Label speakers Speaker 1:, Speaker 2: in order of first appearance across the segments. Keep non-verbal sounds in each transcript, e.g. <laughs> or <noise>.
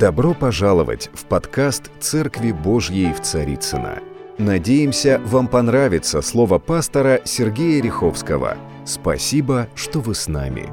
Speaker 1: Добро пожаловать в подкаст «Церкви Божьей в Царицына. Надеемся, вам понравится слово пастора Сергея Риховского. Спасибо, что вы с нами.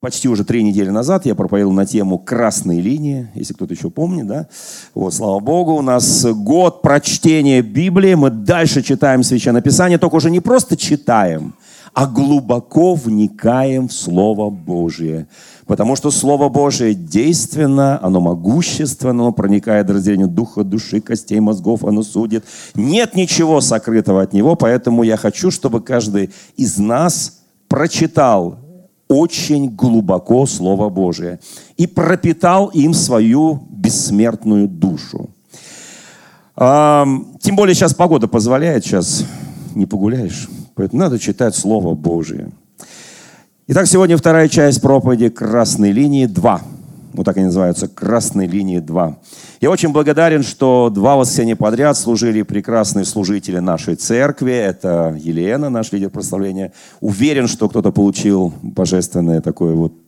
Speaker 2: Почти уже три недели назад я проповедовал на тему «Красные линии», если кто-то еще помнит, да? Вот, слава Богу, у нас год прочтения Библии, мы дальше читаем Священное Писание, только уже не просто читаем, а глубоко вникаем в Слово Божие. Потому что Слово Божие действенно, оно могущественно, оно проникает в разделение духа, души, костей, мозгов, оно судит. Нет ничего сокрытого от него, поэтому я хочу, чтобы каждый из нас прочитал очень глубоко Слово Божие и пропитал им свою бессмертную душу. Тем более сейчас погода позволяет, сейчас не погуляешь. Поэтому надо читать Слово Божие. Итак, сегодня вторая часть проповеди «Красной линии 2». Вот так они называются «Красной линии 2». Я очень благодарен, что два воскресенья подряд служили прекрасные служители нашей церкви. Это Елена, наш лидер прославления. Уверен, что кто-то получил божественное такое вот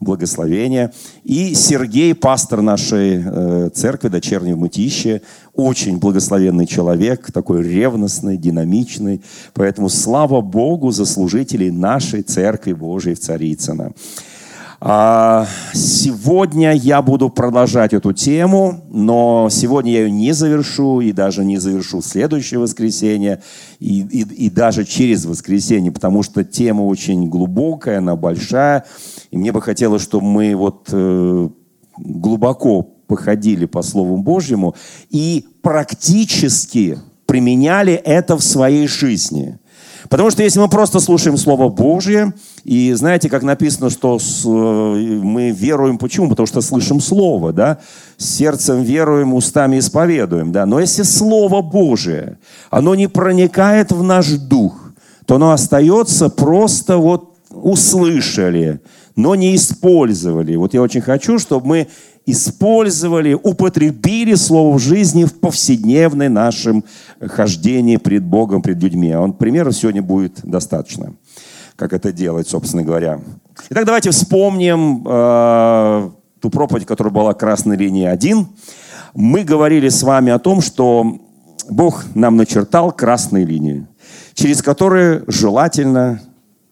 Speaker 2: благословения. И Сергей, пастор нашей э, церкви, дочерней в Мытище, очень благословенный человек, такой ревностный, динамичный. Поэтому слава Богу за служителей нашей церкви Божией в Царицыно. А, сегодня я буду продолжать эту тему, но сегодня я ее не завершу и даже не завершу следующее воскресенье и, и, и даже через воскресенье, потому что тема очень глубокая, она большая, и мне бы хотелось, чтобы мы вот э, глубоко походили по Слову Божьему и практически применяли это в своей жизни. Потому что если мы просто слушаем Слово Божье, и знаете, как написано, что э, мы веруем, почему? Потому что слышим Слово, да? Сердцем веруем, устами исповедуем, да? Но если Слово Божие, оно не проникает в наш дух, то оно остается просто вот услышали, но не использовали. Вот я очень хочу, чтобы мы использовали, употребили Слово в жизни в повседневной нашем хождении пред Богом, пред людьми. А он примеров сегодня будет достаточно, как это делать, собственно говоря. Итак, давайте вспомним э, ту проповедь, которая была красной линии 1. Мы говорили с вами о том, что Бог нам начертал красные линии, через которые желательно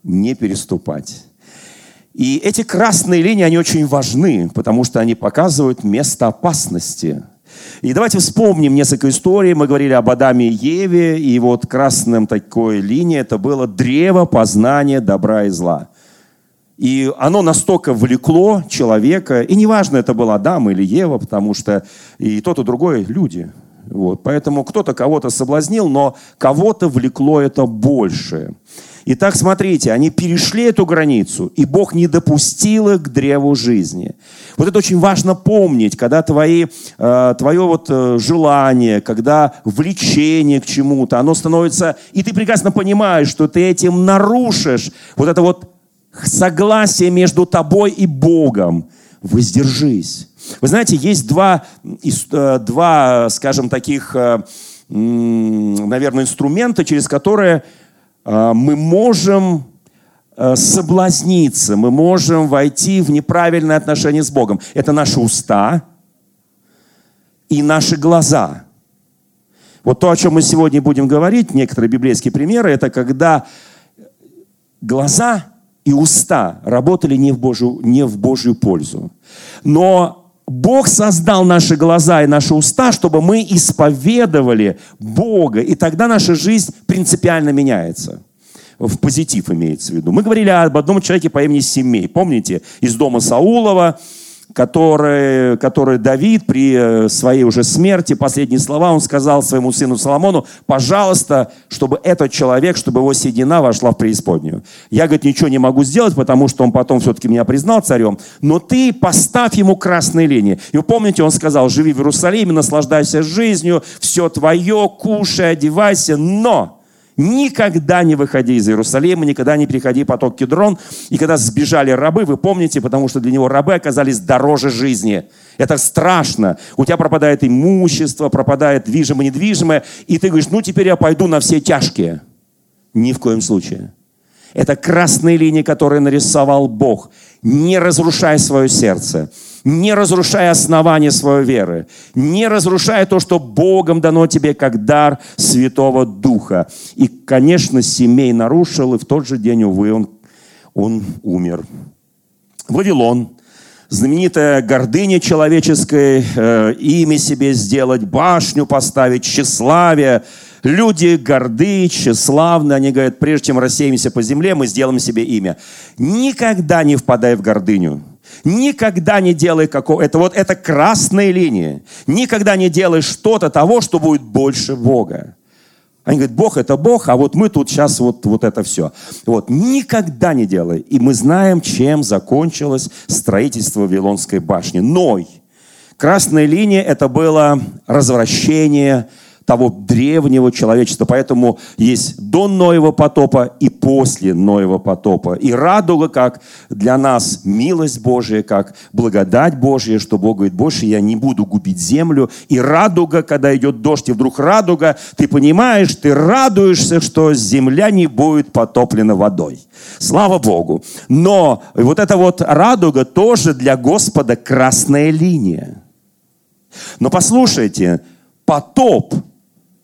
Speaker 2: не переступать. И эти красные линии, они очень важны, потому что они показывают место опасности. И давайте вспомним несколько историй. Мы говорили об Адаме и Еве, и вот красным такой линией это было древо познания добра и зла. И оно настолько влекло человека, и неважно, это был Адам или Ева, потому что и тот, и другой люди. Вот. Поэтому кто-то кого-то соблазнил, но кого-то влекло это больше. Итак, смотрите, они перешли эту границу, и Бог не допустил их к древу жизни. Вот это очень важно помнить, когда твои, э, твое вот э, желание, когда влечение к чему-то, оно становится, и ты прекрасно понимаешь, что ты этим нарушишь вот это вот согласие между тобой и Богом. Воздержись. Вы знаете, есть два, э, два скажем, таких, наверное, инструмента, через которые мы можем э, соблазниться, мы можем войти в неправильное отношение с Богом. Это наши уста и наши глаза. Вот то, о чем мы сегодня будем говорить, некоторые библейские примеры, это когда глаза и уста работали не в Божью, не в Божью пользу. Но Бог создал наши глаза и наши уста, чтобы мы исповедовали Бога, и тогда наша жизнь принципиально меняется. В позитив имеется в виду. Мы говорили об одном человеке по имени Семей. Помните, из дома Саулова, который, который Давид при э, своей уже смерти, последние слова, он сказал своему сыну Соломону, пожалуйста, чтобы этот человек, чтобы его седина вошла в преисподнюю. Я, говорит, ничего не могу сделать, потому что он потом все-таки меня признал царем, но ты поставь ему красные линии. И вы помните, он сказал, живи в Иерусалиме, наслаждайся жизнью, все твое, кушай, одевайся, но Никогда не выходи из Иерусалима, никогда не переходи поток Кедрон. И когда сбежали рабы, вы помните, потому что для него рабы оказались дороже жизни. Это страшно. У тебя пропадает имущество, пропадает движимое-недвижимое, и ты говоришь, ну теперь я пойду на все тяжкие. Ни в коем случае. Это красные линии, которые нарисовал Бог. Не разрушай свое сердце. Не разрушая основание своей веры, не разрушая то, что Богом дано тебе как дар Святого Духа. И, конечно, семей нарушил, и в тот же день, увы, он, он умер. Вавилон, знаменитая гордыня человеческое, э, имя себе сделать, башню поставить, тщеславие. Люди горды, тщеславны, они говорят, прежде чем рассеемся по земле, мы сделаем себе имя. Никогда не впадай в гордыню. Никогда не делай какого... Это вот это красная линия. Никогда не делай что-то того, что будет больше Бога. Они говорят, Бог это Бог, а вот мы тут сейчас вот, вот это все. Вот. Никогда не делай. И мы знаем, чем закончилось строительство Вавилонской башни. Ной. Красная линия – это было развращение, того древнего человечества. Поэтому есть до Ноева потопа и после Ноева потопа. И радуга как для нас милость Божия, как благодать Божия, что Бог говорит, больше я не буду губить землю. И радуга, когда идет дождь, и вдруг радуга, ты понимаешь, ты радуешься, что земля не будет потоплена водой. Слава Богу. Но вот эта вот радуга тоже для Господа красная линия. Но послушайте, потоп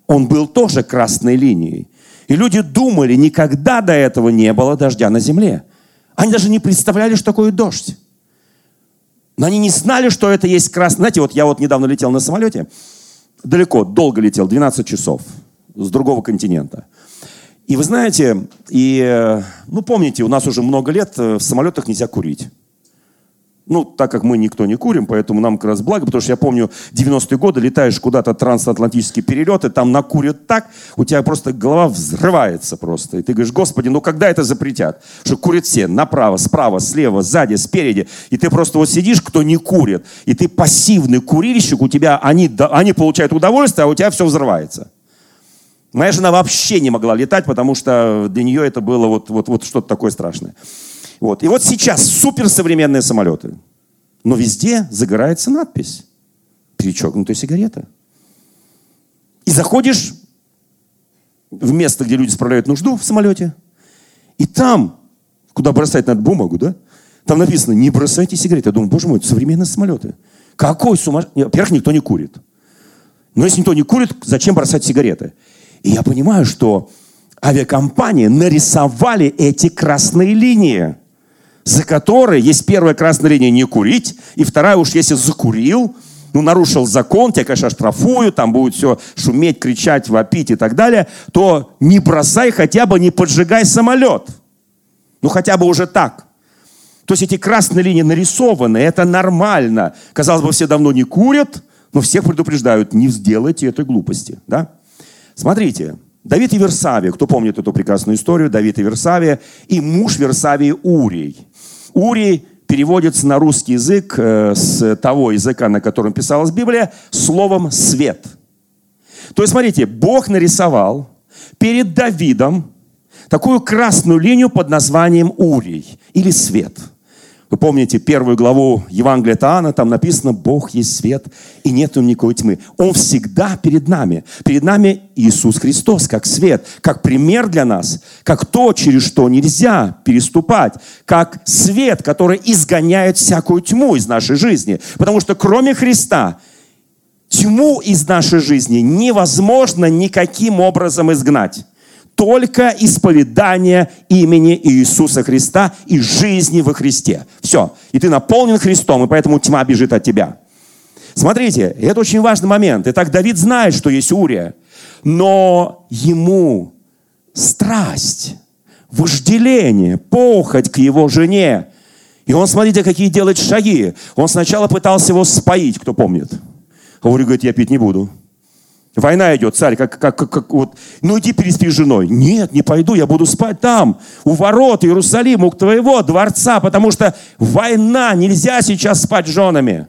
Speaker 2: он был тоже красной линией. И люди думали, никогда до этого не было дождя на земле. Они даже не представляли, что такое дождь. Но они не знали, что это есть красный. Знаете, вот я вот недавно летел на самолете, далеко, долго летел, 12 часов, с другого континента. И вы знаете, и, э, ну помните, у нас уже много лет э, в самолетах нельзя курить. Ну, так как мы никто не курим, поэтому нам как раз благо, потому что я помню, 90-е годы летаешь куда-то трансатлантические перелеты, там накурят так, у тебя просто голова взрывается просто. И ты говоришь, Господи, ну когда это запретят? Что курят все, направо, справа, слева, сзади, спереди. И ты просто вот сидишь, кто не курит, и ты пассивный курильщик, у тебя, они, они получают удовольствие, а у тебя все взрывается. Моя жена вообще не могла летать, потому что для нее это было вот, вот, вот что-то такое страшное. Вот. И вот сейчас суперсовременные самолеты. Но везде загорается надпись. Перечеркнутая сигарета. И заходишь в место, где люди справляют нужду в самолете, и там, куда бросать надо бумагу, да, там написано, не бросайте сигареты. Я думаю, боже мой, это современные самолеты. Какой сумасшедший... Во-первых, никто не курит. Но если никто не курит, зачем бросать сигареты? И я понимаю, что авиакомпании нарисовали эти красные линии за которой есть первая красная линия не курить, и вторая уж если закурил, ну, нарушил закон, тебя, конечно, штрафуют, там будет все шуметь, кричать, вопить и так далее, то не бросай, хотя бы не поджигай самолет. Ну, хотя бы уже так. То есть эти красные линии нарисованы, это нормально. Казалось бы, все давно не курят, но всех предупреждают, не сделайте этой глупости. Да? Смотрите, Давид и Версавия, кто помнит эту прекрасную историю, Давид и Версавия, и муж Версавии Урий. Урий переводится на русский язык э, с того языка, на котором писалась Библия, словом «свет». То есть, смотрите, Бог нарисовал перед Давидом такую красную линию под названием Урий или свет – вы помните первую главу Евангелия Таана, там написано, Бог есть свет, и нет никакой тьмы. Он всегда перед нами. Перед нами Иисус Христос, как свет, как пример для нас, как то, через что нельзя переступать, как свет, который изгоняет всякую тьму из нашей жизни. Потому что кроме Христа тьму из нашей жизни невозможно никаким образом изгнать только исповедание имени Иисуса Христа и жизни во Христе. Все. И ты наполнен Христом, и поэтому тьма бежит от тебя. Смотрите, это очень важный момент. Итак, Давид знает, что есть Урия, но ему страсть, вожделение, похоть к его жене. И он, смотрите, какие делает шаги. Он сначала пытался его споить, кто помнит. Говорю, говорит, я пить не буду. Война идет, царь, как, как, как, как вот, ну иди переспи с женой. Нет, не пойду, я буду спать там, у ворот Иерусалима, у твоего дворца, потому что война, нельзя сейчас спать с женами.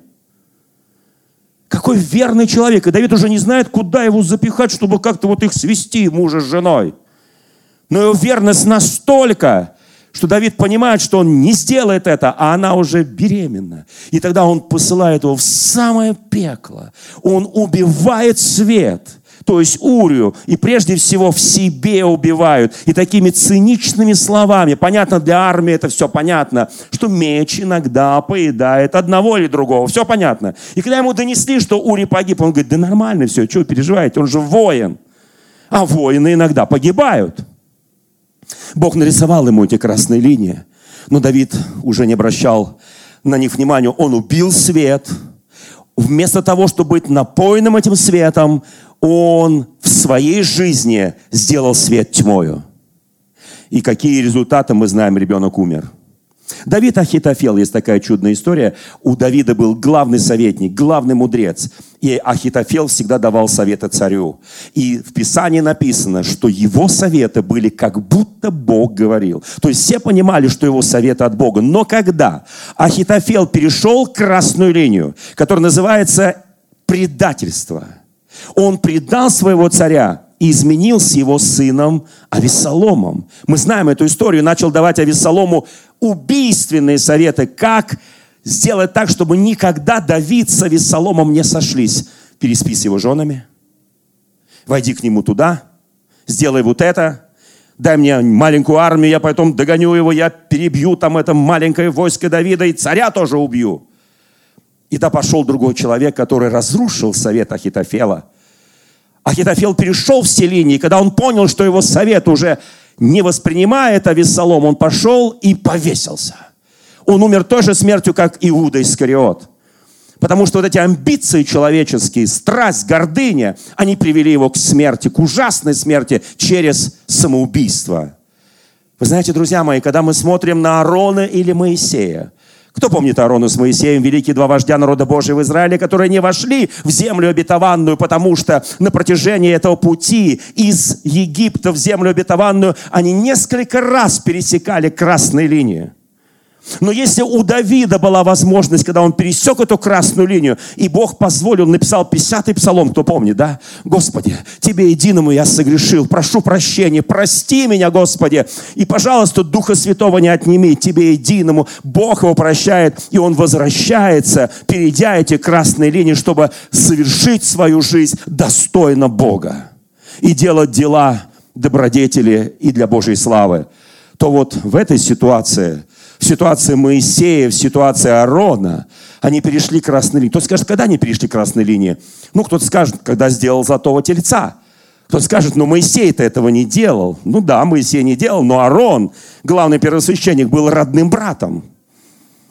Speaker 2: Какой верный человек. И Давид уже не знает, куда его запихать, чтобы как-то вот их свести, мужа с женой. Но его верность настолько, что Давид понимает, что он не сделает это, а она уже беременна. И тогда он посылает его в самое пекло. Он убивает свет. то есть Урию, и прежде всего в себе убивают. И такими циничными словами, понятно, для армии это все понятно, что меч иногда поедает одного или другого, все понятно. И когда ему донесли, что Ури погиб, он говорит, да нормально все, вы переживаете, он же воин. А воины иногда погибают. Бог нарисовал ему эти красные линии, но Давид уже не обращал на них внимания. Он убил свет, вместо того, чтобы быть напоенным этим светом, он в своей жизни сделал свет тьмою. И какие результаты мы знаем, ребенок умер. Давид Ахитофел, есть такая чудная история. У Давида был главный советник, главный мудрец. И Ахитофел всегда давал советы царю. И в Писании написано, что его советы были как будто Бог говорил. То есть все понимали, что его советы от Бога. Но когда Ахитофел перешел красную линию, которая называется предательство, он предал своего царя, и изменился его сыном Авессаломом. Мы знаем эту историю. Начал давать Авессалому убийственные советы, как сделать так, чтобы никогда Давид с Авессаломом не сошлись. Переспи с его женами, войди к нему туда, сделай вот это, дай мне маленькую армию, я потом догоню его, я перебью там это маленькое войско Давида и царя тоже убью. И да пошел другой человек, который разрушил совет Ахитофела – Ахитофел перешел в селение, и когда он понял, что его совет уже не воспринимает Авессалом, он пошел и повесился. Он умер той же смертью, как Иуда Искариот. Потому что вот эти амбиции человеческие, страсть, гордыня, они привели его к смерти, к ужасной смерти через самоубийство. Вы знаете, друзья мои, когда мы смотрим на Аарона или Моисея, кто помнит Аарону с Моисеем, великие два вождя народа Божьего Израиле, которые не вошли в землю обетованную, потому что на протяжении этого пути из Египта в землю обетованную они несколько раз пересекали красные линии. Но если у Давида была возможность, когда он пересек эту красную линию, и Бог позволил, написал 50-й псалом, кто помнит, да? Господи, Тебе единому я согрешил, прошу прощения, прости меня, Господи, и, пожалуйста, Духа Святого не отними, Тебе единому. Бог его прощает, и он возвращается, перейдя эти красные линии, чтобы совершить свою жизнь достойно Бога и делать дела добродетели и для Божьей славы. То вот в этой ситуации – в ситуации Моисея, в ситуации Аарона, они перешли красные линии. Кто-то скажет, когда они перешли красные линии? Ну, кто-то скажет, когда сделал золотого тельца. Кто-то скажет, ну Моисей-то этого не делал. Ну да, Моисей не делал, но Аарон, главный первосвященник, был родным братом.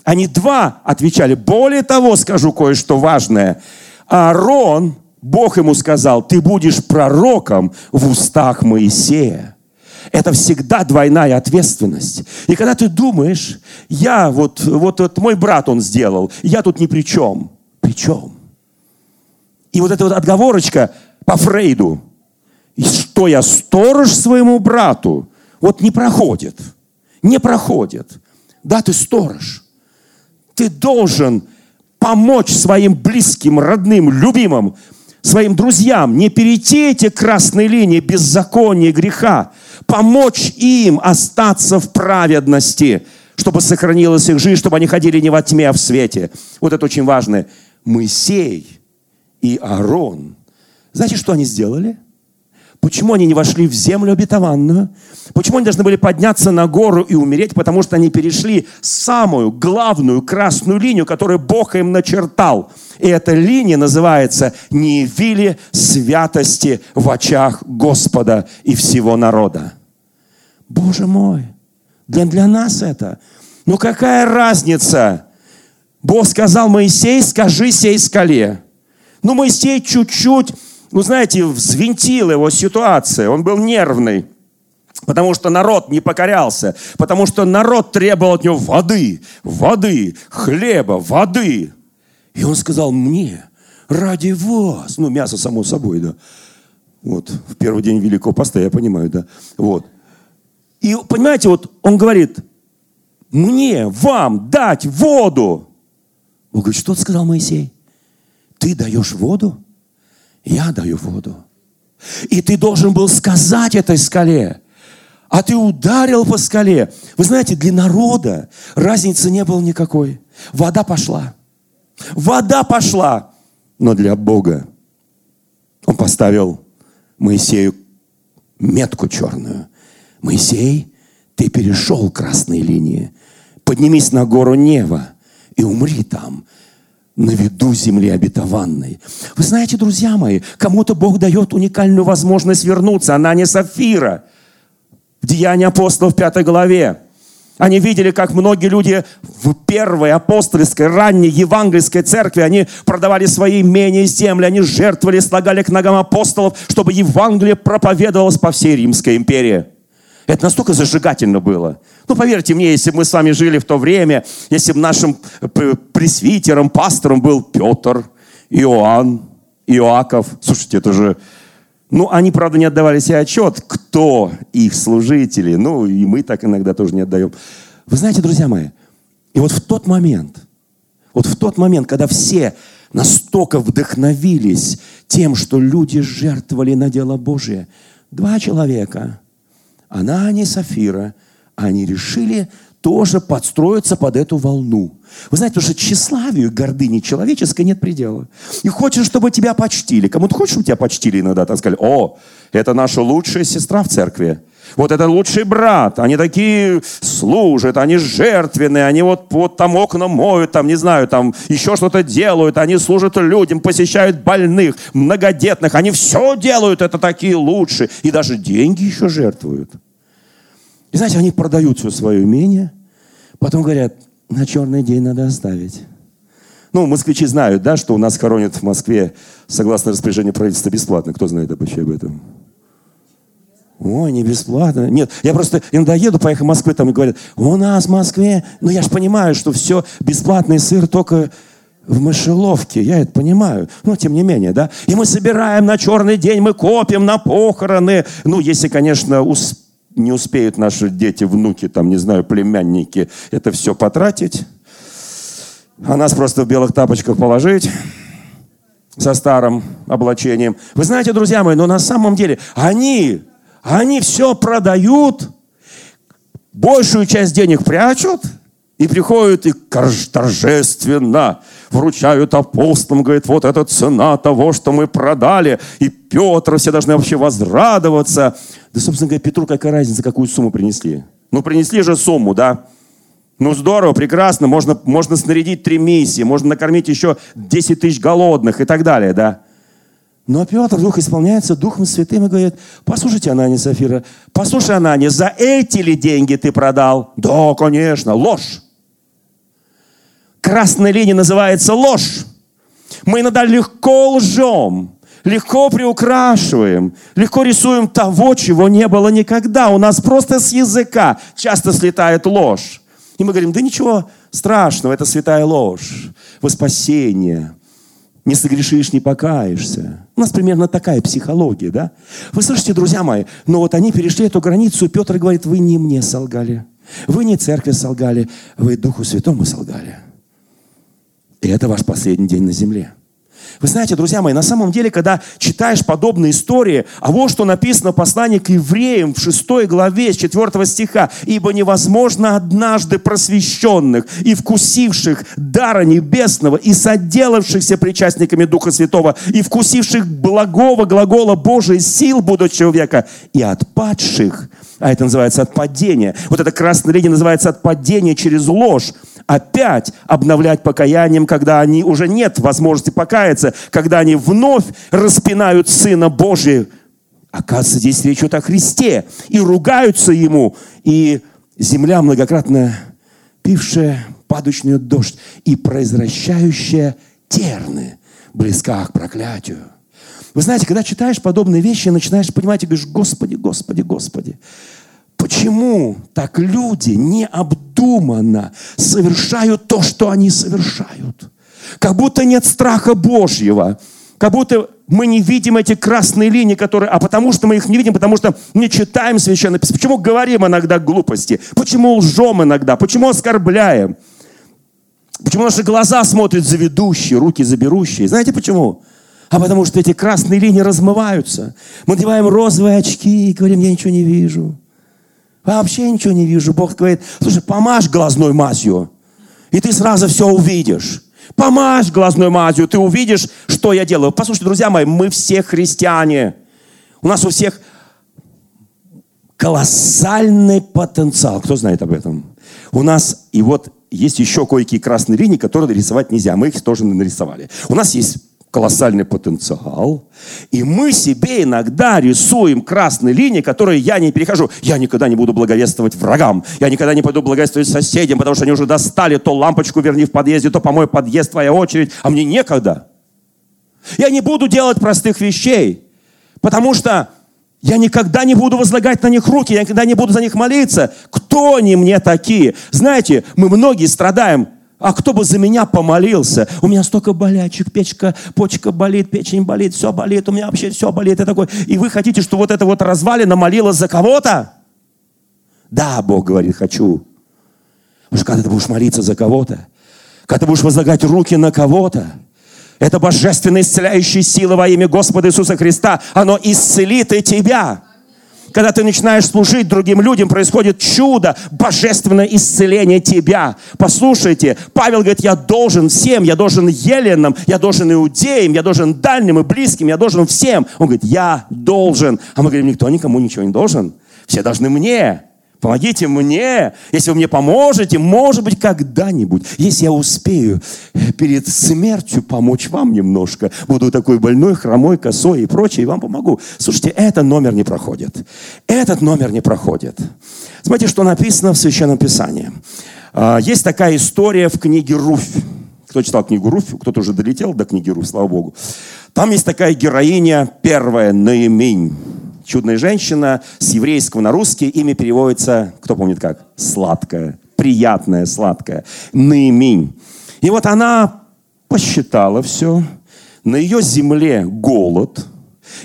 Speaker 2: Они два отвечали. Более того, скажу кое-что важное. Аарон, Бог ему сказал, ты будешь пророком в устах Моисея это всегда двойная ответственность. И когда ты думаешь, я вот, вот, вот мой брат он сделал, я тут ни при чем. При чем? И вот эта вот отговорочка по Фрейду, что я сторож своему брату, вот не проходит. Не проходит. Да, ты сторож. Ты должен помочь своим близким, родным, любимым, своим друзьям не перейти эти красные линии беззакония, греха, помочь им остаться в праведности, чтобы сохранилась их жизнь, чтобы они ходили не во тьме, а в свете. Вот это очень важно. Моисей и Аарон. Знаете, что они сделали? Почему они не вошли в землю обетованную? Почему они должны были подняться на гору и умереть? Потому что они перешли самую главную красную линию, которую Бог им начертал. И эта линия называется «Не явили святости в очах Господа и всего народа». Боже мой, для, для нас это. Ну какая разница? Бог сказал Моисей, скажи сей скале. Ну Моисей чуть-чуть ну, знаете, взвинтил его ситуация. Он был нервный. Потому что народ не покорялся. Потому что народ требовал от него воды, воды, хлеба, воды. И он сказал, мне, ради вас, ну, мясо само собой, да. Вот, в первый день Великого Поста, я понимаю, да. Вот. И, понимаете, вот он говорит, мне, вам дать воду. Он говорит, что сказал, Моисей? Ты даешь воду? Я даю воду. И ты должен был сказать этой скале, а ты ударил по скале. Вы знаете, для народа разницы не было никакой. Вода пошла. Вода пошла. Но для Бога он поставил Моисею метку черную. Моисей, ты перешел красные линии. Поднимись на гору Нева и умри там, на виду земли обетованной. Вы знаете, друзья мои, кому-то Бог дает уникальную возможность вернуться. Она не Сафира. В Деянии апостолов пятой главе. Они видели, как многие люди в первой апостольской, ранней евангельской церкви, они продавали свои имения и земли, они жертвовали, слагали к ногам апостолов, чтобы Евангелие проповедовалось по всей Римской империи. Это настолько зажигательно было. Ну, поверьте мне, если бы мы с вами жили в то время, если бы нашим пресвитером, пастором был Петр, Иоанн, Иоаков, слушайте, это же ну, они, правда, не отдавали себе отчет, кто их служители. Ну, и мы так иногда тоже не отдаем. Вы знаете, друзья мои, и вот в тот момент, вот в тот момент, когда все настолько вдохновились тем, что люди жертвовали на дело Божие, два человека, она, не Сафира, они решили тоже подстроиться под эту волну. Вы знаете, потому что тщеславию, гордыне человеческой нет предела. И хочешь, чтобы тебя почтили. Кому-то хочешь, чтобы тебя почтили иногда, там сказали, о, это наша лучшая сестра в церкви. Вот это лучший брат, они такие служат, они жертвенные, они вот, вот там окна моют, там, не знаю, там еще что-то делают, они служат людям, посещают больных, многодетных, они все делают, это такие лучшие, и даже деньги еще жертвуют. И знаете, они продают все свое имение, потом говорят, на черный день надо оставить. Ну, москвичи знают, да, что у нас хоронят в Москве, согласно распоряжению правительства, бесплатно. Кто знает вообще об этом? Ой, не бесплатно. Нет, я просто иногда еду, поехал в Москву, там и говорят, у нас в Москве, ну я же понимаю, что все бесплатный сыр только в мышеловке, я это понимаю, но тем не менее, да. И мы собираем на черный день, мы копим на похороны, ну, если, конечно, успеем не успеют наши дети, внуки, там, не знаю, племянники это все потратить, а нас просто в белых тапочках положить со старым облачением. Вы знаете, друзья мои, но на самом деле они, они все продают, большую часть денег прячут, и приходят и торжественно вручают апостолам, говорит, вот это цена того, что мы продали. И Петр, все должны вообще возрадоваться. Да, собственно говоря, Петру какая разница, какую сумму принесли? Ну, принесли же сумму, да? Ну, здорово, прекрасно, можно, можно снарядить три миссии, можно накормить еще 10 тысяч голодных и так далее, да? Но Петр вдруг исполняется Духом Святым и говорит, послушайте, Анания Сафира, послушай, Анания, за эти ли деньги ты продал? Да, конечно, ложь. Красная линия называется ложь. Мы иногда легко лжем легко приукрашиваем, легко рисуем того, чего не было никогда. У нас просто с языка часто слетает ложь. И мы говорим, да ничего страшного, это святая ложь, во спасение. Не согрешишь, не покаешься. У нас примерно такая психология, да? Вы слышите, друзья мои, но вот они перешли эту границу, и Петр говорит, вы не мне солгали, вы не церкви солгали, вы Духу Святому солгали. И это ваш последний день на земле. Вы знаете, друзья мои, на самом деле, когда читаешь подобные истории, а вот что написано в послании к евреям в 6 главе с 4 стиха, «Ибо невозможно однажды просвещенных и вкусивших дара небесного и соделавшихся причастниками Духа Святого и вкусивших благого глагола Божией сил будущего века и отпадших а это называется отпадение. Вот эта красная линия называется отпадение через ложь. Опять обновлять покаянием, когда они уже нет возможности покаяться, когда они вновь распинают Сына Божия. Оказывается, здесь речь идет о Христе. И ругаются Ему. И земля многократно пившая падочный дождь и произвращающая терны близка к проклятию. Вы знаете, когда читаешь подобные вещи, начинаешь понимать и говоришь, Господи, Господи, Господи, почему так люди необдуманно совершают то, что они совершают? Как будто нет страха Божьего, как будто мы не видим эти красные линии, которые... А потому что мы их не видим, потому что не читаем Священное Писание. Почему говорим иногда глупости? Почему лжем иногда? Почему оскорбляем? Почему наши глаза смотрят за ведущие, руки за берущие? Знаете почему? а потому что эти красные линии размываются. Мы надеваем розовые очки и говорим, я ничего не вижу. Вообще ничего не вижу. Бог говорит, слушай, помажь глазной мазью, и ты сразу все увидишь. Помажь глазной мазью, ты увидишь, что я делаю. Послушайте, друзья мои, мы все христиане. У нас у всех колоссальный потенциал. Кто знает об этом? У нас, и вот есть еще кое-какие красные линии, которые рисовать нельзя. Мы их тоже нарисовали. У нас есть колоссальный потенциал. И мы себе иногда рисуем красные линии, которые я не перехожу. Я никогда не буду благовествовать врагам. Я никогда не пойду благовествовать соседям, потому что они уже достали то лампочку верни в подъезде, то помой подъезд, твоя очередь. А мне некогда. Я не буду делать простых вещей, потому что я никогда не буду возлагать на них руки, я никогда не буду за них молиться. Кто они мне такие? Знаете, мы многие страдаем. А кто бы за меня помолился? У меня столько болячек, печка, почка болит, печень болит, все болит, у меня вообще все болит. И, такой. и вы хотите, что вот это вот развалина молилась за кого-то? Да, Бог говорит, хочу. Потому что когда ты будешь молиться за кого-то, когда ты будешь возлагать руки на кого-то, это божественная исцеляющая сила во имя Господа Иисуса Христа. Оно исцелит и тебя. Когда ты начинаешь служить другим людям, происходит чудо, божественное исцеление тебя. Послушайте, Павел говорит, я должен всем, я должен еленам, я должен иудеям, я должен дальним и близким, я должен всем. Он говорит, я должен. А мы говорим, никто никому ничего не должен. Все должны мне. Помогите мне. Если вы мне поможете, может быть, когда-нибудь, если я успею перед смертью помочь вам немножко, буду такой больной, хромой, косой и прочее, и вам помогу. Слушайте, этот номер не проходит. Этот номер не проходит. Смотрите, что написано в Священном Писании. А, есть такая история в книге Руфь. Кто читал книгу Руфь, кто-то уже долетел до книги Руфь, слава Богу. Там есть такая героиня, первая, Наимень чудная женщина, с еврейского на русский имя переводится, кто помнит как? Сладкая, приятная, сладкая. Наимень. И вот она посчитала все. На ее земле голод.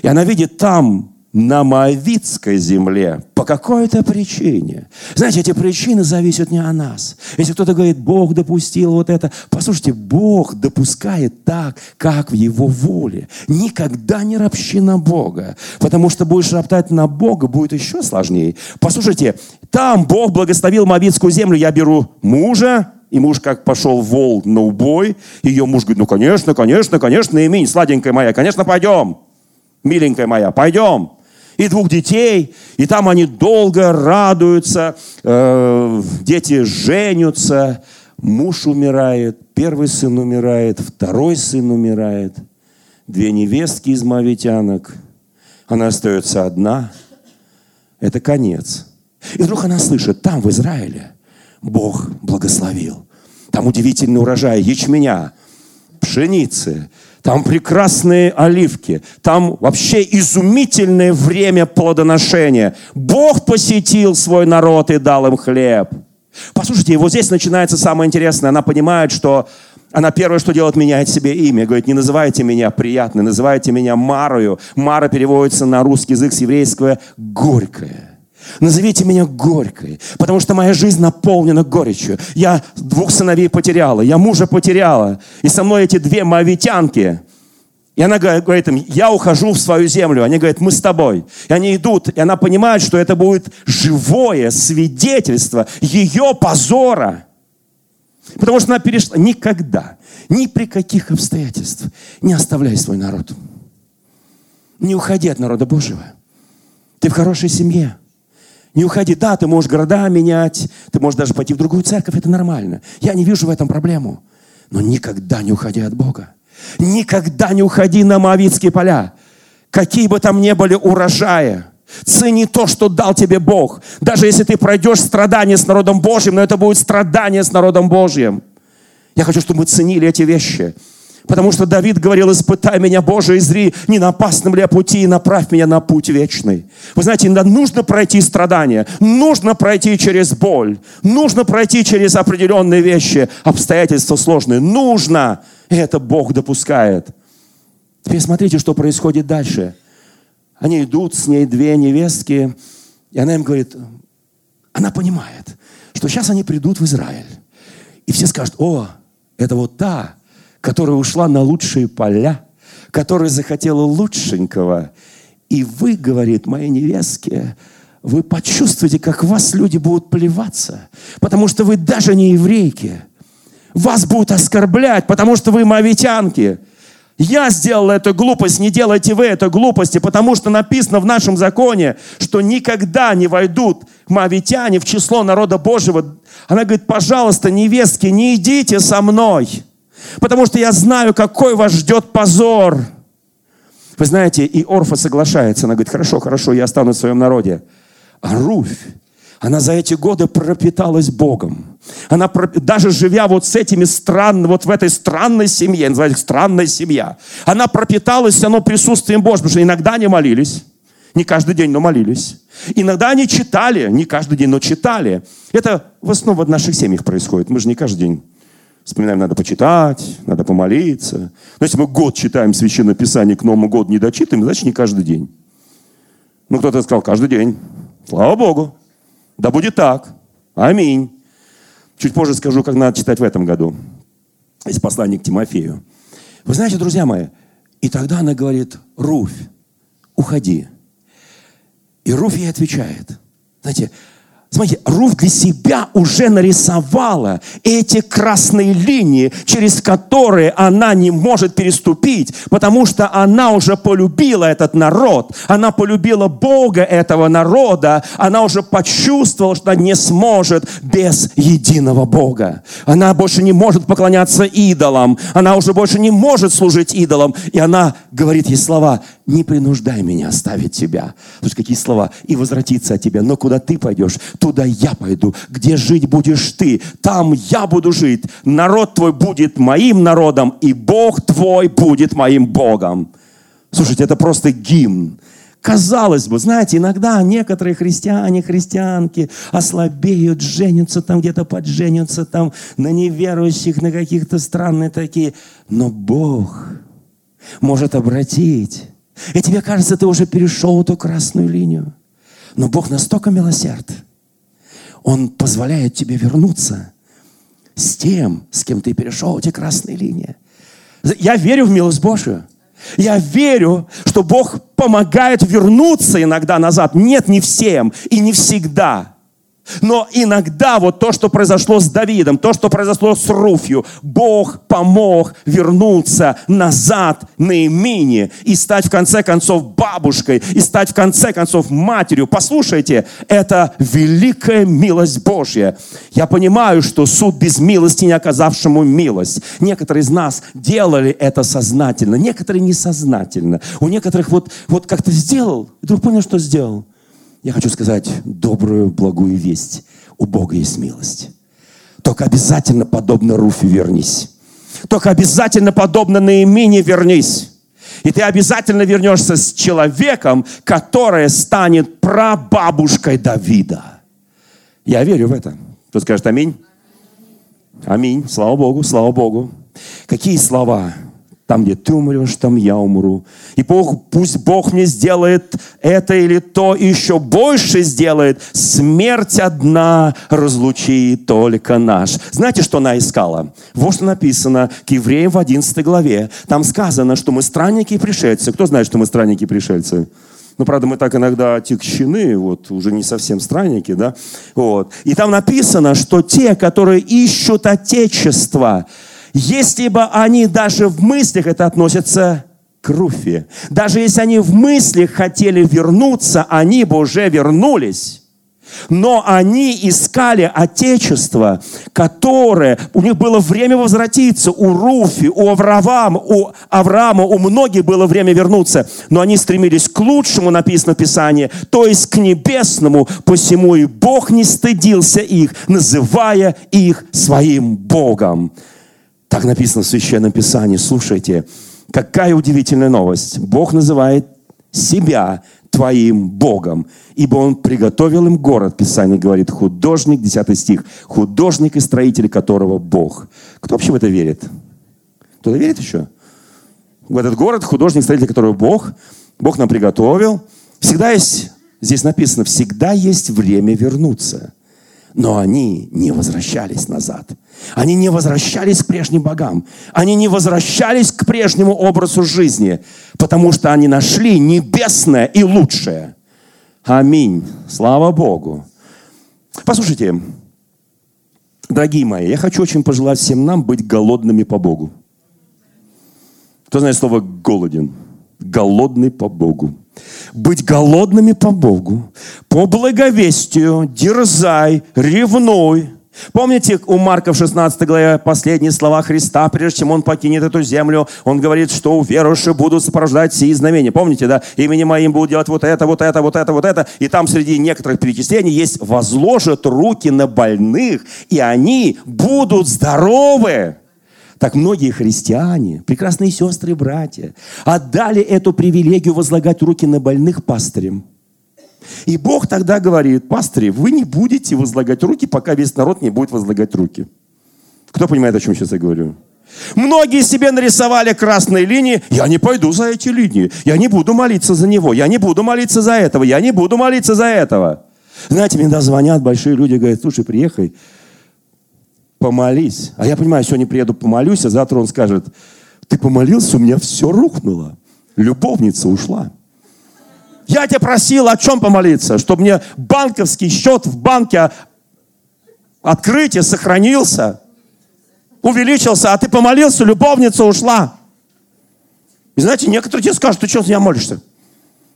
Speaker 2: И она видит там на Моавитской земле по какой-то причине. Знаете, эти причины зависят не от нас. Если кто-то говорит, Бог допустил вот это, послушайте, Бог допускает так, как в Его воле. Никогда не ропщи на Бога, потому что будешь роптать на Бога, будет еще сложнее. Послушайте, там Бог благословил Моавитскую землю, я беру мужа, и муж как пошел вол на убой, ее муж говорит, ну, конечно, конечно, конечно, имень, сладенькая моя, конечно, пойдем, миленькая моя, пойдем и двух детей, и там они долго радуются, э, дети женятся, муж умирает, первый сын умирает, второй сын умирает, две невестки из мавитянок, она остается одна, это конец. И вдруг она слышит, там в Израиле Бог благословил. Там удивительный урожай ячменя, пшеницы, там прекрасные оливки, там вообще изумительное время плодоношения. Бог посетил свой народ и дал им хлеб. Послушайте, вот здесь начинается самое интересное. Она понимает, что она первое, что делает, меняет себе имя. Говорит, не называйте меня приятной, называйте меня Марою. Мара переводится на русский язык с еврейского «горькое». Назовите меня горькой, потому что моя жизнь наполнена горечью. Я двух сыновей потеряла, я мужа потеряла. И со мной эти две моавитянки. И она говорит им, я ухожу в свою землю. Они говорят, мы с тобой. И они идут, и она понимает, что это будет живое свидетельство ее позора. Потому что она перешла никогда, ни при каких обстоятельствах не оставляй свой народ. Не уходи от народа Божьего. Ты в хорошей семье. Не уходи. Да, ты можешь города менять, ты можешь даже пойти в другую церковь, это нормально. Я не вижу в этом проблему. Но никогда не уходи от Бога. Никогда не уходи на Моавитские поля. Какие бы там ни были урожаи. Цени то, что дал тебе Бог. Даже если ты пройдешь страдания с народом Божьим, но это будет страдание с народом Божьим. Я хочу, чтобы мы ценили эти вещи. Потому что Давид говорил, испытай меня, Боже, и зри, не на опасном ли я пути, и направь меня на путь вечный. Вы знаете, нужно пройти страдания, нужно пройти через боль, нужно пройти через определенные вещи, обстоятельства сложные. Нужно. И это Бог допускает. Теперь смотрите, что происходит дальше. Они идут, с ней две невестки, и она им говорит, она понимает, что сейчас они придут в Израиль. И все скажут, о, это вот та, которая ушла на лучшие поля, которая захотела лучшенького. И вы, говорит моей невестке, вы почувствуете, как вас люди будут плеваться, потому что вы даже не еврейки. Вас будут оскорблять, потому что вы мавитянки. Я сделал эту глупость, не делайте вы эту глупости, потому что написано в нашем законе, что никогда не войдут мавитяне в число народа Божьего. Она говорит, пожалуйста, невестки, не идите со мной, потому что я знаю, какой вас ждет позор. Вы знаете, и Орфа соглашается. Она говорит, хорошо, хорошо, я останусь в своем народе. А Руфь, она за эти годы пропиталась Богом. Она даже живя вот с этими странными, вот в этой странной семье, называется странная семья, она пропиталась оно присутствием Божьим, потому что иногда они молились, не каждый день, но молились. Иногда они читали, не каждый день, но читали. Это в основном в наших семьях происходит. Мы же не каждый день вспоминаем, надо почитать, надо помолиться. Но если мы год читаем Священное Писание, к Новому году не дочитаем, значит, не каждый день. Ну, кто-то сказал, каждый день. Слава Богу. Да будет так. Аминь. Чуть позже скажу, как надо читать в этом году. Есть послание к Тимофею. Вы знаете, друзья мои, и тогда она говорит, Руфь, уходи. И Руфь ей отвечает. Знаете, Смотрите, Руф для себя уже нарисовала эти красные линии, через которые она не может переступить, потому что она уже полюбила этот народ, она полюбила Бога этого народа, она уже почувствовала, что не сможет без единого Бога. Она больше не может поклоняться идолам, она уже больше не может служить идолам, и она говорит ей слова, не принуждай меня оставить тебя. Слушай, какие слова? И возвратиться от тебя. Но куда ты пойдешь, туда я пойду. Где жить будешь ты, там я буду жить. Народ твой будет моим народом, и Бог твой будет моим Богом. Слушайте, это просто гимн. Казалось бы, знаете, иногда некоторые христиане, христианки ослабеют, женятся там где-то, подженятся там на неверующих, на каких-то странных такие. Но Бог может обратить. И тебе кажется, ты уже перешел эту красную линию. Но Бог настолько милосерд, он позволяет тебе вернуться с тем, с кем ты перешел эти красные линии. Я верю в милость Божию. Я верю, что Бог помогает вернуться иногда назад. Нет, не всем и не всегда. Но иногда вот то, что произошло с Давидом, то, что произошло с Руфью, Бог помог вернуться назад на имени и стать в конце концов бабушкой, и стать в конце концов матерью. Послушайте, это великая милость Божья. Я понимаю, что суд без милости, не оказавшему милость. Некоторые из нас делали это сознательно, некоторые несознательно. У некоторых вот, вот как-то сделал, и вдруг понял, что сделал. Я хочу сказать добрую, благую весть. У Бога есть милость. Только обязательно подобно Руфе вернись. Только обязательно подобно наименее вернись. И ты обязательно вернешься с человеком, который станет прабабушкой Давида. Я верю в это. Кто скажет аминь? Аминь. Слава Богу, слава Богу. Какие слова? Там, где ты умрешь, там я умру. И Бог, пусть Бог мне сделает это или то, и еще больше сделает. Смерть одна разлучит только наш. Знаете, что она искала? Вот что написано к евреям в 11 главе. Там сказано, что мы странники и пришельцы. Кто знает, что мы странники и пришельцы? Ну, правда, мы так иногда отягчены, вот, уже не совсем странники, да? Вот. И там написано, что те, которые ищут Отечество, если бы они даже в мыслях это относятся к Руфе, даже если они в мыслях хотели вернуться, они бы уже вернулись. Но они искали Отечество, которое, у них было время возвратиться, у Руфи, у Авраама, у Авраама, у многих было время вернуться, но они стремились к лучшему, написано в Писании, то есть к небесному, посему и Бог не стыдился их, называя их своим Богом. Так написано в Священном Писании. Слушайте, какая удивительная новость. Бог называет себя твоим Богом, ибо Он приготовил им город, Писание говорит, художник, 10 стих, художник и строитель которого Бог. Кто вообще в это верит? Кто-то верит еще? В этот город, художник, строитель которого Бог, Бог нам приготовил. Всегда есть, здесь написано, всегда есть время вернуться. Но они не возвращались назад. Они не возвращались к прежним богам. Они не возвращались к прежнему образу жизни, потому что они нашли небесное и лучшее. Аминь. Слава Богу. Послушайте, дорогие мои, я хочу очень пожелать всем нам быть голодными по Богу. Кто знает слово «голоден»? Голодный по Богу. Быть голодными по Богу, по благовестию, дерзай, ревной – Помните у Марка в 16 главе последние слова Христа, прежде чем Он покинет эту землю, Он говорит, что у верующих будут сопровождать сии знамения. Помните, да? Именем моим будут делать вот это, вот это, вот это, вот это. И там среди некоторых перечислений есть «возложат руки на больных, и они будут здоровы». Так многие христиане, прекрасные сестры и братья, отдали эту привилегию возлагать руки на больных пастырям – и Бог тогда говорит, пастыри, вы не будете возлагать руки, пока весь народ не будет возлагать руки. Кто понимает, о чем сейчас я говорю? Многие себе нарисовали красные линии. Я не пойду за эти линии. Я не буду молиться за него. Я не буду молиться за этого. Я не буду молиться за этого. Знаете, мне звонят большие люди, говорят, слушай, приехай, помолись. А я понимаю, сегодня приеду, помолюсь, а завтра он скажет, ты помолился, у меня все рухнуло. Любовница ушла. Я тебя просил о чем помолиться? Чтобы мне банковский счет в банке открыть и сохранился, увеличился, а ты помолился, любовница ушла. И знаете, некоторые тебе скажут, ты что за меня молишься?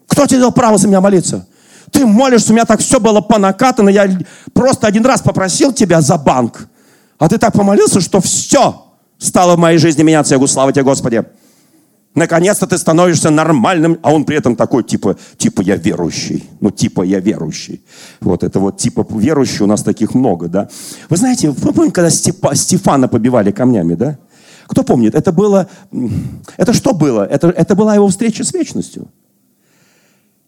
Speaker 2: Кто тебе дал право за меня молиться? Ты молишься, у меня так все было понакатано, я просто один раз попросил тебя за банк, а ты так помолился, что все стало в моей жизни меняться. Я говорю, слава тебе, Господи. Наконец-то ты становишься нормальным, а он при этом такой, типа, типа я верующий. Ну, типа я верующий. Вот это вот типа верующий, у нас таких много, да. Вы знаете, вы помните, когда Степа, Стефана побивали камнями, да? Кто помнит? Это было, это что было? Это, это была его встреча с вечностью.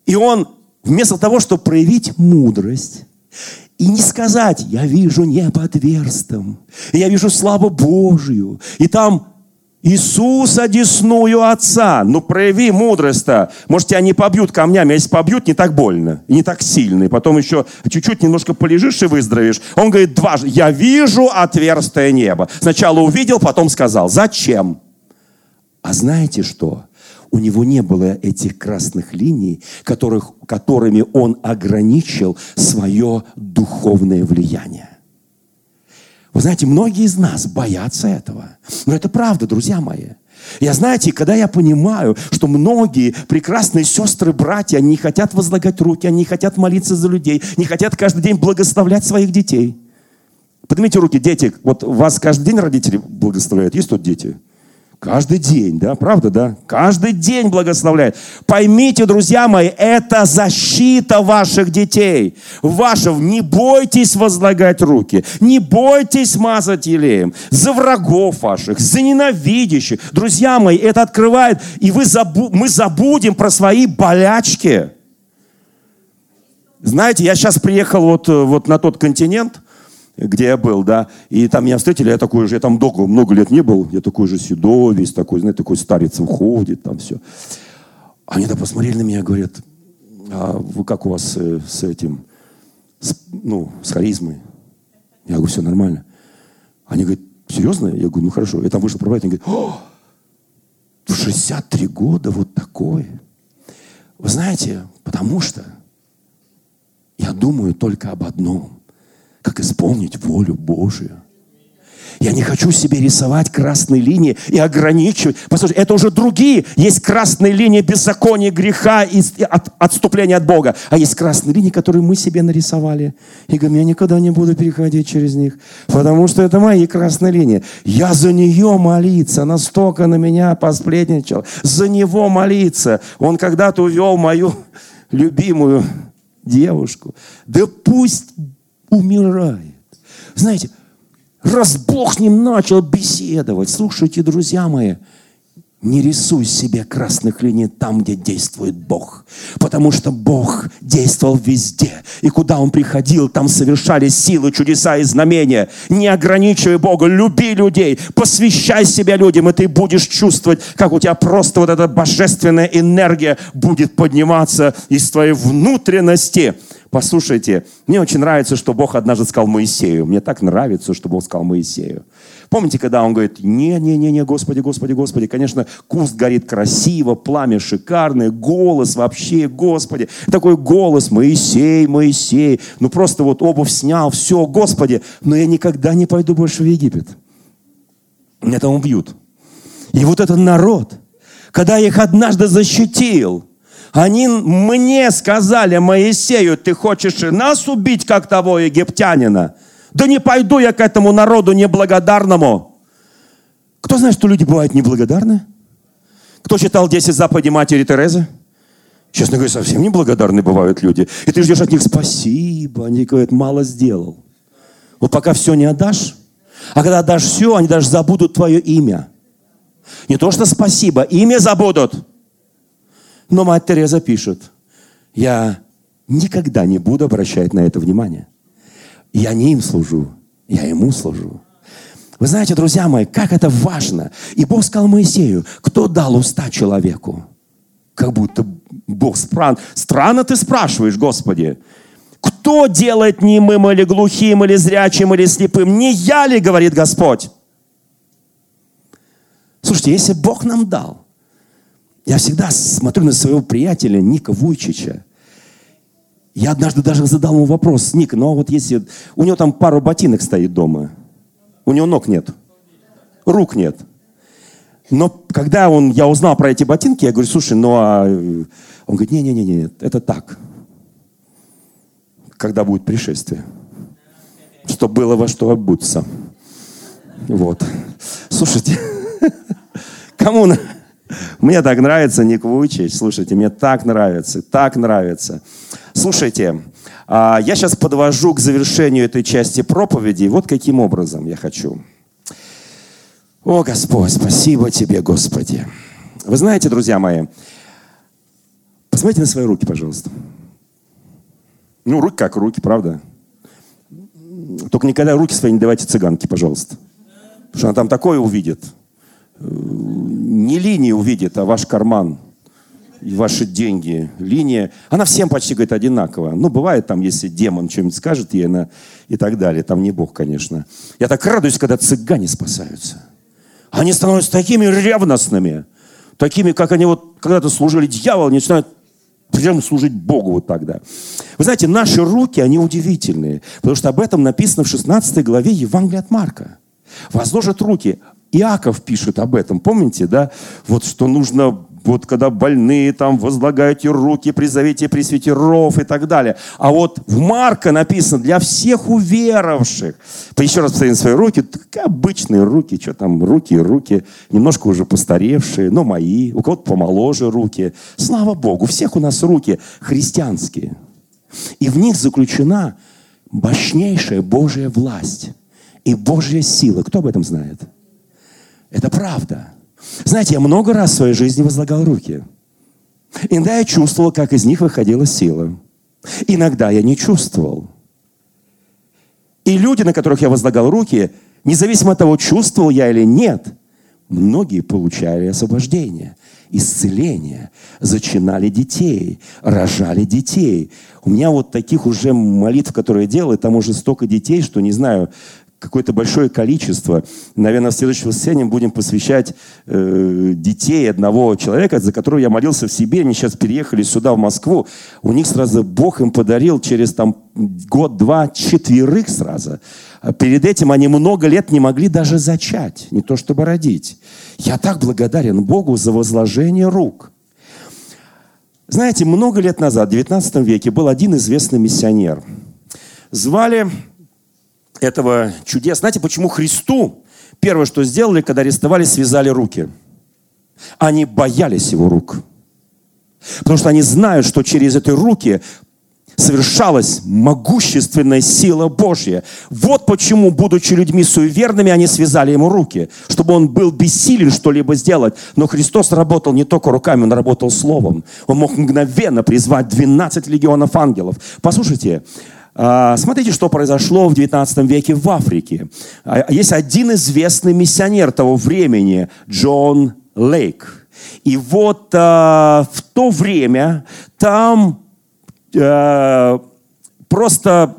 Speaker 2: И он, вместо того, чтобы проявить мудрость, и не сказать, я вижу небо отверстым, я вижу славу Божью, и там Иисус одесную Отца. Ну, прояви мудрость-то. Может, тебя не побьют камнями. А если побьют, не так больно. Не так сильно. И потом еще чуть-чуть немножко полежишь и выздоровеешь. Он говорит дважды. Я вижу отверстие неба. Сначала увидел, потом сказал. Зачем? А знаете что? У него не было этих красных линий, которых, которыми он ограничил свое духовное влияние. Вы знаете, многие из нас боятся этого. Но это правда, друзья мои. Я, знаете, когда я понимаю, что многие прекрасные сестры, братья, они не хотят возлагать руки, они не хотят молиться за людей, не хотят каждый день благословлять своих детей. Поднимите руки, дети. Вот вас каждый день родители благословляют. Есть тут дети? Каждый день, да, правда, да? Каждый день благословляет. Поймите, друзья мои, это защита ваших детей. Ваших, не бойтесь возлагать руки, не бойтесь мазать елеем за врагов ваших, за ненавидящих. Друзья мои, это открывает, и вы забу, мы забудем про свои болячки. Знаете, я сейчас приехал вот, вот на тот континент – где я был, да, и там меня встретили, я такой же, я там долго, много лет не был, я такой же седой, весь такой, знаете, такой старец уходит, там все. Они да посмотрели на меня, говорят, а вы как у вас э, с этим, с, ну, с харизмой? Я говорю, все нормально. Они говорят, серьезно? Я говорю, ну хорошо. Я там вышел проповедовать, они говорят, в 63 года вот такой. Вы знаете, потому что я думаю только об одном как исполнить волю Божию. Я не хочу себе рисовать красные линии и ограничивать. Послушайте, это уже другие. Есть красные линии беззакония, греха и от, отступления от Бога. А есть красные линии, которые мы себе нарисовали. И говорим, я никогда не буду переходить через них, потому что это мои красные линии. Я за нее молиться, настолько на меня посплетничал. За него молиться. Он когда-то увел мою любимую девушку. Да пусть умирает. Знаете, раз Бог с ним начал беседовать, слушайте, друзья мои, не рисуй себе красных линий там, где действует Бог. Потому что Бог действовал везде. И куда Он приходил, там совершались силы, чудеса и знамения. Не ограничивай Бога, люби людей, посвящай себя людям, и ты будешь чувствовать, как у тебя просто вот эта божественная энергия будет подниматься из твоей внутренности. Послушайте, мне очень нравится, что Бог однажды сказал Моисею. Мне так нравится, что Бог сказал Моисею. Помните, когда он говорит, не-не-не, Господи, Господи, Господи, конечно, куст горит красиво, пламя шикарное, голос вообще, Господи. Такой голос, Моисей, Моисей. Ну просто вот обувь снял, все, Господи, но я никогда не пойду больше в Египет. Меня там убьют. И вот этот народ – когда я их однажды защитил, они мне сказали, Моисею, ты хочешь и нас убить, как того египтянина? Да не пойду я к этому народу неблагодарному. Кто знает, что люди бывают неблагодарны? Кто читал 10 заповедей матери Терезы? Честно говоря, совсем неблагодарны бывают люди. И ты ждешь от них спасибо. Они говорят, мало сделал. Вот пока все не отдашь, а когда отдашь все, они даже забудут твое имя. Не то, что спасибо, имя забудут. Но мать Тереза пишет, я никогда не буду обращать на это внимание. Я не им служу, я ему служу. Вы знаете, друзья мои, как это важно. И Бог сказал Моисею, кто дал уста человеку? Как будто Бог стран. Странно ты спрашиваешь, Господи. Кто делает немым или глухим, или зрячим, или слепым? Не я ли, говорит Господь? Слушайте, если Бог нам дал, я всегда смотрю на своего приятеля Ника Вуйчича. Я однажды даже задал ему вопрос, Ник, ну а вот если... У него там пару ботинок стоит дома. У него ног нет. Рук нет. Но когда он, я узнал про эти ботинки, я говорю, слушай, ну а... Он говорит, не-не-не, это так. Когда будет пришествие. Чтобы было во что обуться. Вот. Слушайте, <laughs> кому... Мне так нравится Ник Вуйчич. Слушайте, мне так нравится, так нравится. Слушайте, а, я сейчас подвожу к завершению этой части проповеди. Вот каким образом я хочу. О, Господь, спасибо Тебе, Господи. Вы знаете, друзья мои, посмотрите на свои руки, пожалуйста. Ну, руки как руки, правда? Только никогда руки свои не давайте цыганке, пожалуйста. Потому что она там такое увидит – не линии увидит, а ваш карман и ваши деньги. Линия, она всем почти, говорит, одинаковая. Ну, бывает там, если демон что-нибудь скажет ей она, и так далее. Там не Бог, конечно. Я так радуюсь, когда цыгане спасаются. Они становятся такими ревностными, такими, как они вот когда-то служили дьяволу, начинают прям служить Богу вот тогда. Вы знаете, наши руки, они удивительные, потому что об этом написано в 16 главе Евангелия от Марка. Возложат руки, Иаков пишет об этом, помните, да? Вот что нужно, вот когда больные там возлагаете руки, призовите пресвитеров и так далее. А вот в Марка написано для всех уверовавших. Еще раз посмотрите свои руки, как обычные руки, что там, руки, руки, немножко уже постаревшие, но мои, у кого-то помоложе руки. Слава Богу, всех у нас руки христианские. И в них заключена мощнейшая Божья власть и Божья сила. Кто об этом знает? Это правда. Знаете, я много раз в своей жизни возлагал руки. Иногда я чувствовал, как из них выходила сила. Иногда я не чувствовал. И люди, на которых я возлагал руки, независимо от того, чувствовал я или нет, многие получали освобождение, исцеление, зачинали детей, рожали детей. У меня вот таких уже молитв, которые я делаю, там уже столько детей, что не знаю, какое-то большое количество. Наверное, в следующем сцене будем посвящать э, детей одного человека, за которого я молился в Сибири. Они сейчас переехали сюда, в Москву. У них сразу Бог им подарил через там год-два четверых сразу. А перед этим они много лет не могли даже зачать, не то чтобы родить. Я так благодарен Богу за возложение рук. Знаете, много лет назад, в 19 веке, был один известный миссионер. Звали этого чудес. Знаете, почему Христу первое, что сделали, когда арестовали, связали руки? Они боялись его рук. Потому что они знают, что через эти руки совершалась могущественная сила Божья. Вот почему, будучи людьми суеверными, они связали ему руки, чтобы он был бессилен что-либо сделать. Но Христос работал не только руками, он работал словом. Он мог мгновенно призвать 12 легионов ангелов. Послушайте, смотрите, что произошло в 19 веке в Африке. А, есть один известный миссионер того времени, Джон Лейк. И вот а, в то время там просто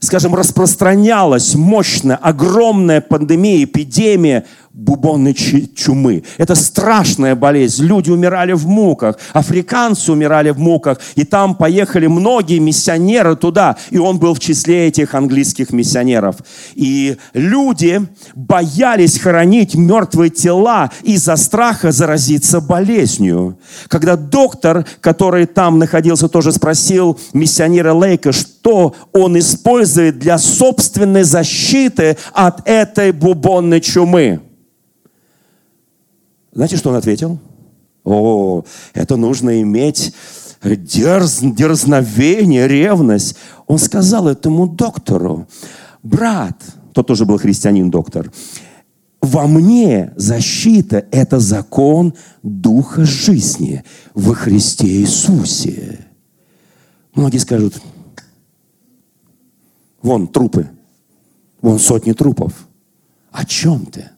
Speaker 2: скажем, распространялась мощная, огромная пандемия, эпидемия бубонной чумы. Это страшная болезнь. Люди умирали в муках, африканцы умирали в муках, и там поехали многие миссионеры туда, и он был в числе этих английских миссионеров. И люди боялись хоронить мертвые тела из-за страха заразиться болезнью. Когда доктор, который там находился, тоже спросил миссионера Лейка, что он использует для собственной защиты от этой бубонной чумы. Знаете, что он ответил? О, это нужно иметь дерз, дерзновение, ревность. Он сказал этому доктору, брат, тот тоже был христианин-доктор, во мне защита – это закон Духа жизни во Христе Иисусе. Многие скажут, вон трупы, вон сотни трупов. О чем ты?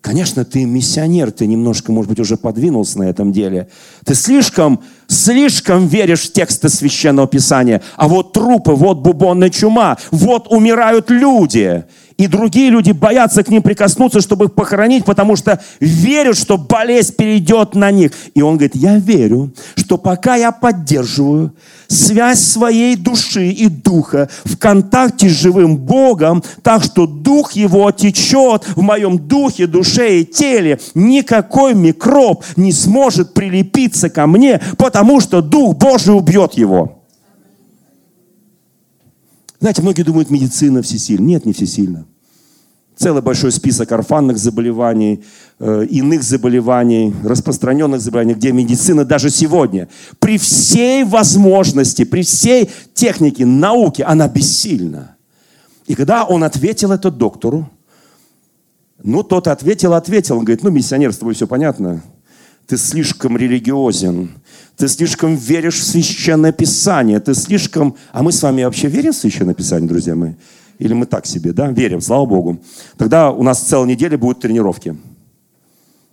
Speaker 2: Конечно, ты миссионер, ты немножко, может быть, уже подвинулся на этом деле. Ты слишком, слишком веришь в тексты Священного Писания. А вот трупы, вот бубонная чума, вот умирают люди. И другие люди боятся к ним прикоснуться, чтобы их похоронить, потому что верят, что болезнь перейдет на них. И он говорит, я верю, что пока я поддерживаю связь своей души и духа в контакте с живым Богом, так что дух его течет в моем духе, душе и теле, никакой микроб не сможет прилепиться ко мне, потому что Дух Божий убьет его. Знаете, многие думают, медицина всесильна. Нет, не всесильна. Целый большой список орфанных заболеваний, э, иных заболеваний, распространенных заболеваний, где медицина даже сегодня, при всей возможности, при всей технике, науке, она бессильна. И когда он ответил это доктору, ну, тот ответил, ответил. Он говорит, ну, миссионер, с тобой все понятно. Ты слишком религиозен. Ты слишком веришь в Священное Писание. Ты слишком... А мы с вами вообще верим в Священное Писание, друзья мои? Или мы так себе, да? Верим, слава Богу. Тогда у нас целая неделя будут тренировки.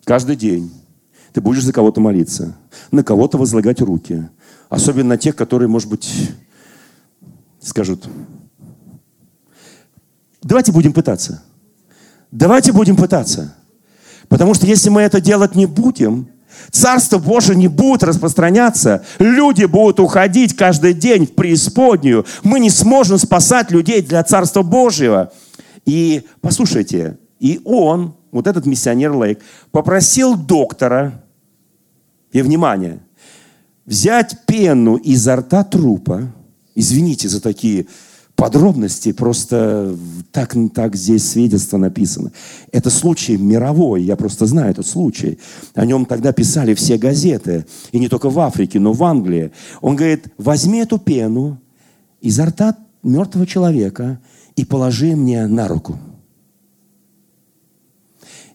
Speaker 2: Каждый день. Ты будешь за кого-то молиться. На кого-то возлагать руки. Особенно на тех, которые, может быть, скажут, давайте будем пытаться. Давайте будем пытаться. Потому что если мы это делать не будем, Царство Божие не будет распространяться. Люди будут уходить каждый день в преисподнюю. Мы не сможем спасать людей для Царства Божьего. И послушайте, и он, вот этот миссионер Лейк, попросил доктора, и внимание, взять пену изо рта трупа, извините за такие подробности, просто так, так здесь свидетельство написано. Это случай мировой, я просто знаю этот случай. О нем тогда писали все газеты, и не только в Африке, но в Англии. Он говорит, возьми эту пену изо рта мертвого человека и положи мне на руку.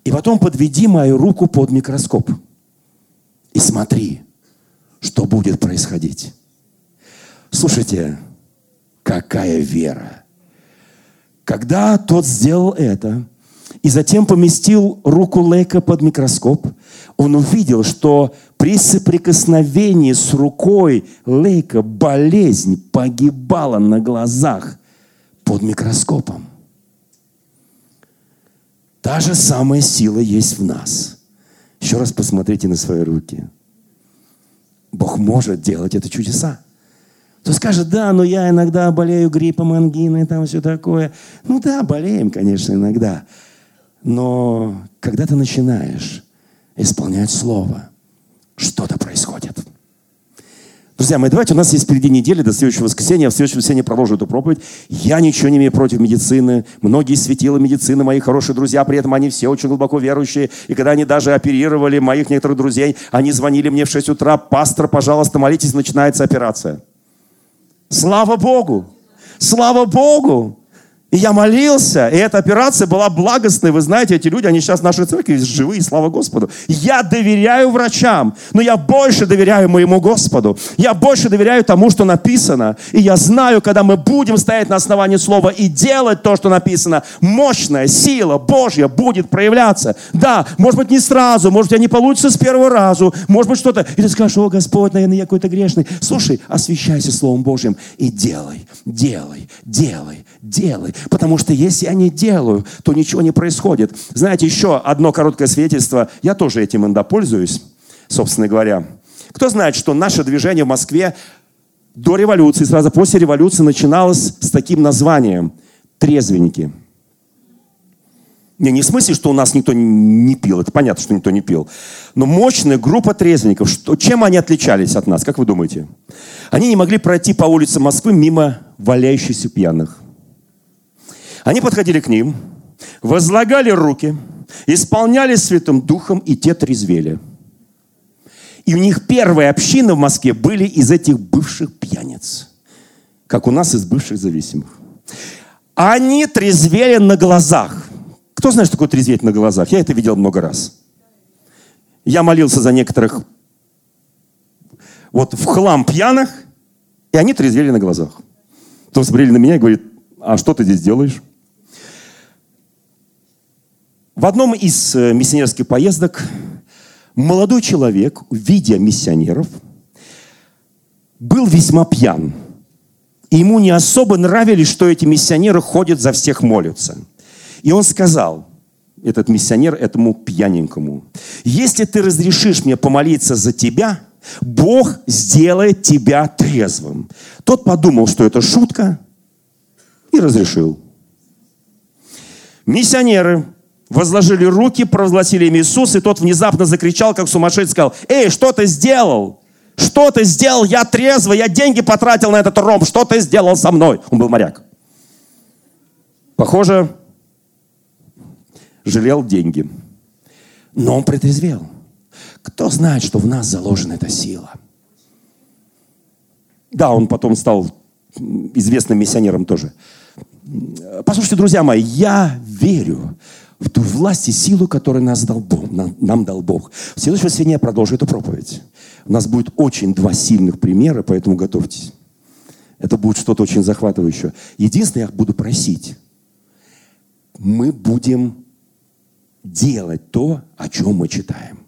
Speaker 2: И потом подведи мою руку под микроскоп и смотри, что будет происходить. Слушайте, Какая вера! Когда тот сделал это, и затем поместил руку Лейка под микроскоп, он увидел, что при соприкосновении с рукой Лейка болезнь погибала на глазах под микроскопом. Та же самая сила есть в нас. Еще раз посмотрите на свои руки. Бог может делать это чудеса то скажет, да, но я иногда болею гриппом, ангиной, там все такое. Ну да, болеем, конечно, иногда. Но когда ты начинаешь исполнять Слово, что-то происходит. Друзья мои, давайте, у нас есть впереди неделя до следующего воскресенья. В следующее воскресенье продолжу эту проповедь. Я ничего не имею против медицины. Многие светила медицины, мои хорошие друзья, при этом они все очень глубоко верующие. И когда они даже оперировали моих некоторых друзей, они звонили мне в 6 утра, пастор, пожалуйста, молитесь, начинается операция. Слава Богу! Слава Богу! И я молился, и эта операция была благостной. Вы знаете, эти люди, они сейчас в нашей церкви живые, слава Господу. Я доверяю врачам, но я больше доверяю моему Господу. Я больше доверяю тому, что написано. И я знаю, когда мы будем стоять на основании Слова и делать то, что написано, мощная сила Божья будет проявляться. Да, может быть, не сразу, может быть, не получится с первого раза, может быть, что-то. И ты скажешь, о, Господь, наверное, я какой-то грешный. Слушай, освящайся Словом Божьим и делай, делай, делай, делай Потому что если я не делаю, то ничего не происходит. Знаете, еще одно короткое свидетельство. Я тоже этим иногда пользуюсь, собственно говоря. Кто знает, что наше движение в Москве до революции, сразу после революции начиналось с таким названием «трезвенники». Не, не в смысле, что у нас никто не пил, это понятно, что никто не пил. Но мощная группа трезвенников, что, чем они отличались от нас, как вы думаете? Они не могли пройти по улице Москвы мимо валяющихся пьяных. Они подходили к ним, возлагали руки, исполняли Святым Духом, и те трезвели. И у них первые общины в Москве были из этих бывших пьяниц, как у нас из бывших зависимых. Они трезвели на глазах. Кто знает, что такое трезветь на глазах? Я это видел много раз. Я молился за некоторых вот в хлам пьяных, и они трезвели на глазах. Потом смотрели на меня и говорит, а что ты здесь делаешь? В одном из э, миссионерских поездок молодой человек, видя миссионеров, был весьма пьян. И ему не особо нравились, что эти миссионеры ходят за всех молятся. И он сказал, этот миссионер этому пьяненькому, если ты разрешишь мне помолиться за тебя, Бог сделает тебя трезвым. Тот подумал, что это шутка, и разрешил. Миссионеры возложили руки, провозгласили им Иисус, и тот внезапно закричал, как сумасшедший, сказал, «Эй, что ты сделал? Что ты сделал? Я трезвый, я деньги потратил на этот ром, что ты сделал со мной?» Он был моряк. Похоже, жалел деньги. Но он протрезвел. Кто знает, что в нас заложена эта сила? Да, он потом стал известным миссионером тоже. Послушайте, друзья мои, я верю в ту власть и силу, которую нас дал Бог, нам дал Бог. В следующее воскресенье я продолжу эту проповедь. У нас будет очень два сильных примера, поэтому готовьтесь. Это будет что-то очень захватывающее. Единственное, я буду просить, мы будем делать то, о чем мы читаем.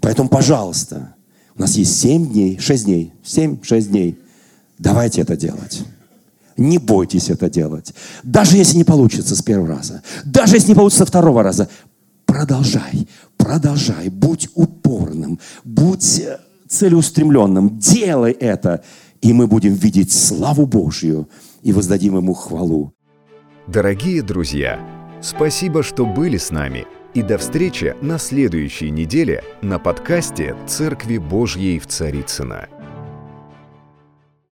Speaker 2: Поэтому, пожалуйста, у нас есть семь дней, шесть дней, семь, шесть дней. Давайте это делать. Не бойтесь это делать. Даже если не получится с первого раза. Даже если не получится со второго раза. Продолжай, продолжай. Будь упорным, будь э, целеустремленным. Делай это. И мы будем видеть славу Божью и воздадим Ему хвалу.
Speaker 1: Дорогие друзья, спасибо, что были с нами. И до встречи на следующей неделе на подкасте «Церкви Божьей в Царицына.